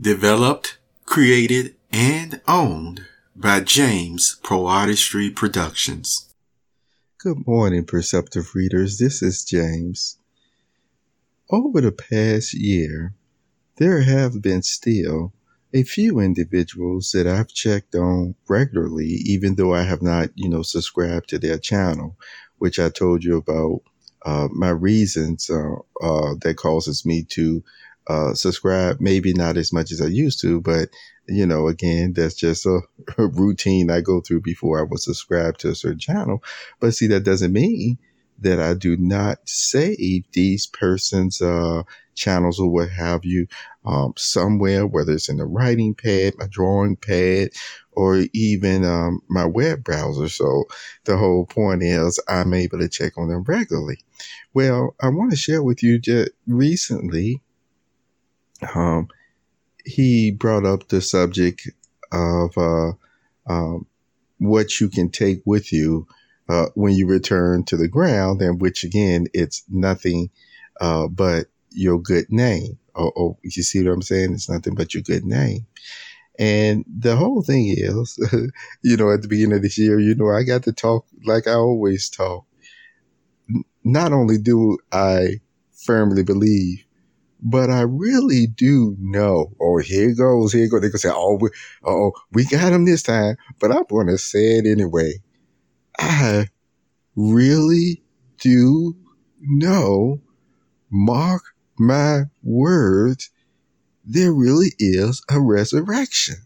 Developed, created, and owned by James PoeArtistry Productions. Good morning, perceptive readers. This is James. Over the past year, there have been still a few individuals that I've checked on regularly, even though I have not, you know, subscribed to their channel, which I told you about uh, my reasons uh, uh, that causes me to uh, subscribe. Maybe not as much as I used to, but you know, again, that's just a, a routine I go through before I will subscribe to a certain channel. But see, that doesn't mean that I do not save these persons' uh, channels or what have you um, somewhere, whether it's in the writing pad, my drawing pad, or even um, my web browser. So the whole point is I'm able to check on them regularly. Well, I want to share with you just recently um, he brought up the subject of uh, um, what you can take with you uh, when you return to the ground, and which again, it's nothing uh, but your good name. Or, or, you see what I'm saying? It's nothing but your good name. And the whole thing is, you know, at the beginning of this year, you know, I got to talk like I always talk. Not only do I firmly believe but I really do know. Oh, here goes, here goes. They can say, "Oh, we, oh, we got him this time," but I'm going to say it anyway. I really do know. Mark my words. There really is a resurrection.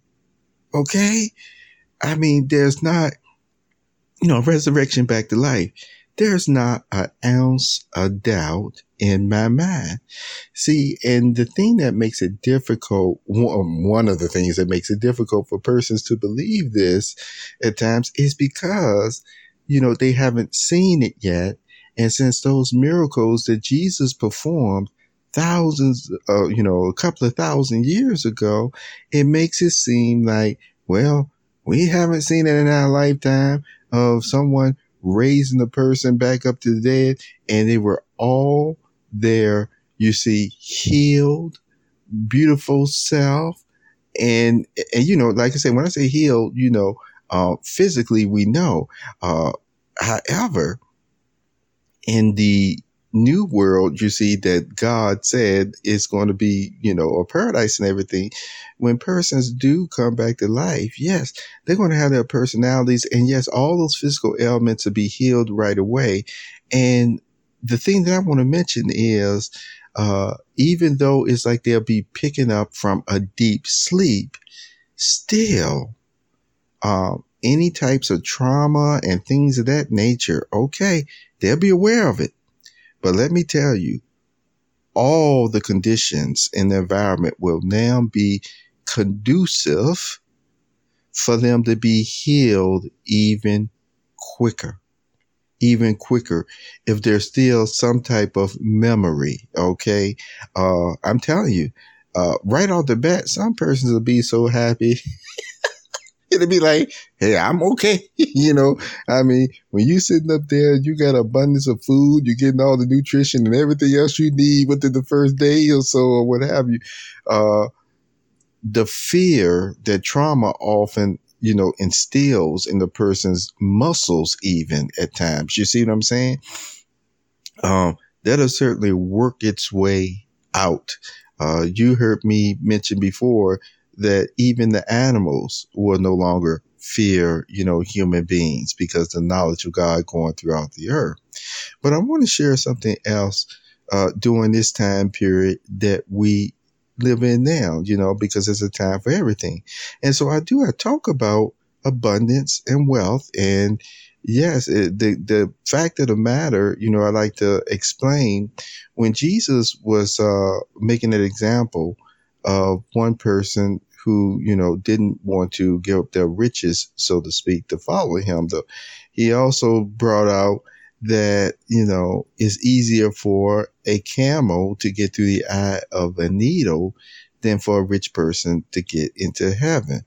Okay, I mean, there's not, you know, resurrection back to life there's not an ounce of doubt in my mind. See, and the thing that makes it difficult, one of the things that makes it difficult for persons to believe this at times is because, you know, they haven't seen it yet. And since those miracles that Jesus performed thousands, uh, you know, a couple of thousand years ago, it makes it seem like, well, we haven't seen it in our lifetime of someone raising the person back up to the dead, and they were all there, you see, healed, beautiful self. And, and, you know, like I said, when I say healed, you know, uh, physically we know. Uh, however, in the new world, you see that God said is going to be, you know, a paradise and everything. When persons do come back to life, yes, they're going to have their personalities. And yes, all those physical ailments will be healed right away. And the thing that I want to mention is, uh, even though it's like they'll be picking up from a deep sleep, still, um, any types of trauma and things of that nature, okay, they'll be aware of it but let me tell you, all the conditions in the environment will now be conducive for them to be healed even quicker. Even quicker if there's still some type of memory. Okay. Uh, I'm telling you, uh, right off the bat, some persons will be so happy It'll be like, hey, I'm okay. you know, I mean, when you sitting up there, you got abundance of food, you're getting all the nutrition and everything else you need within the first day or so, or what have you. Uh, the fear that trauma often, you know, instills in the person's muscles, even at times. You see what I'm saying? Um, that'll certainly work its way out. Uh, you heard me mention before that even the animals will no longer fear, you know, human beings because the knowledge of God going throughout the earth. But I want to share something else uh, during this time period that we live in now, you know, because it's a time for everything. And so I do, I talk about abundance and wealth. And yes, it, the, the fact of the matter, you know, I like to explain when Jesus was uh, making an example of one person who, you know, didn't want to give up their riches, so to speak, to follow him. Though he also brought out that, you know, it's easier for a camel to get through the eye of a needle than for a rich person to get into heaven.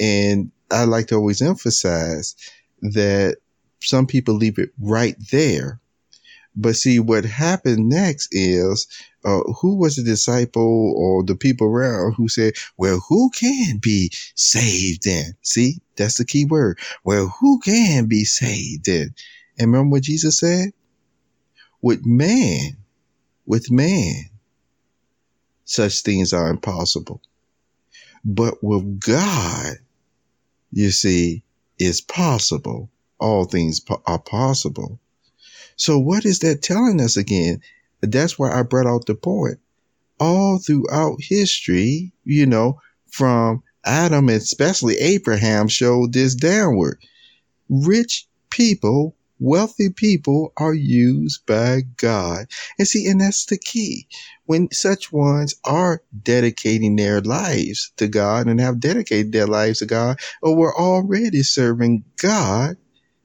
And I like to always emphasize that some people leave it right there. But see, what happened next is uh, who was the disciple or the people around who said, well, who can be saved then? See, that's the key word. Well, who can be saved then? And remember what Jesus said? With man, with man, such things are impossible. But with God, you see, is possible. All things are possible. So what is that telling us again? That's why I brought out the point. All throughout history, you know, from Adam, and especially Abraham, showed this downward. Rich people, wealthy people are used by God. And see, and that's the key. When such ones are dedicating their lives to God and have dedicated their lives to God, or were already serving God,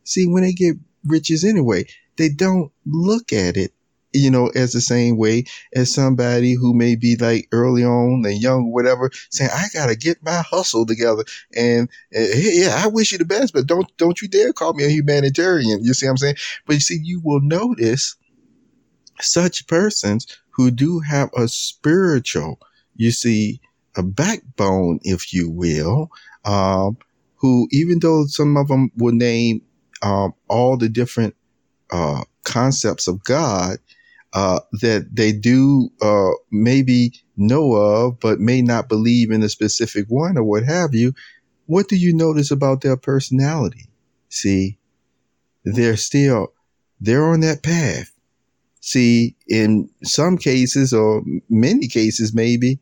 see, when they get riches anyway, they don't look at it you know, as the same way as somebody who may be like early on and young, whatever, saying, I gotta get my hustle together. And uh, yeah, I wish you the best, but don't, don't you dare call me a humanitarian. You see what I'm saying? But you see, you will notice such persons who do have a spiritual, you see, a backbone, if you will, um, who, even though some of them will name, um, all the different, uh, concepts of God, uh, that they do uh, maybe know of, but may not believe in a specific one or what have you, what do you notice about their personality? See, they're still they're on that path. See, in some cases or many cases, maybe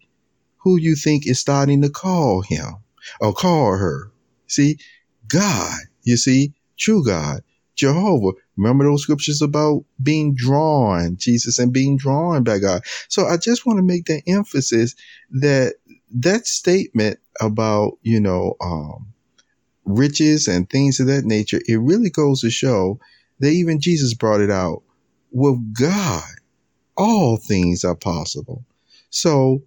who you think is starting to call him or call her. See, God, you see, true God, Jehovah. Remember those scriptures about being drawn, Jesus, and being drawn by God. So I just want to make the emphasis that that statement about, you know, um, riches and things of that nature, it really goes to show that even Jesus brought it out. With God, all things are possible. So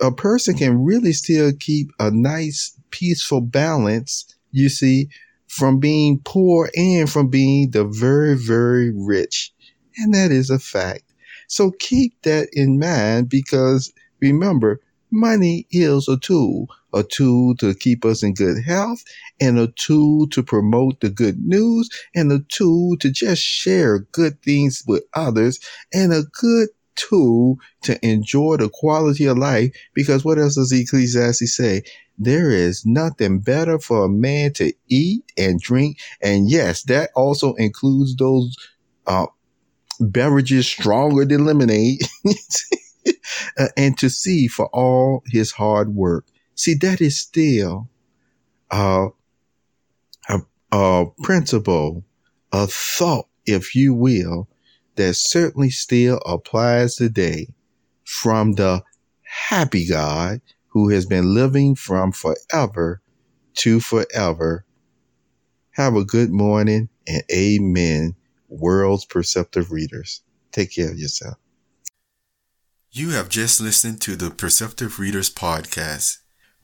a person can really still keep a nice, peaceful balance, you see, from being poor and from being the very, very rich. And that is a fact. So keep that in mind because remember, money is a tool, a tool to keep us in good health and a tool to promote the good news and a tool to just share good things with others and a good tool to enjoy the quality of life because what else does Ecclesiastes say? There is nothing better for a man to eat and drink. And yes, that also includes those uh, beverages stronger than lemonade uh, and to see for all his hard work. See, that is still uh, a, a principle, a thought, if you will, that certainly still applies today from the happy God who has been living from forever to forever. Have a good morning and amen, world's perceptive readers. Take care of yourself. You have just listened to the Perceptive Readers podcast.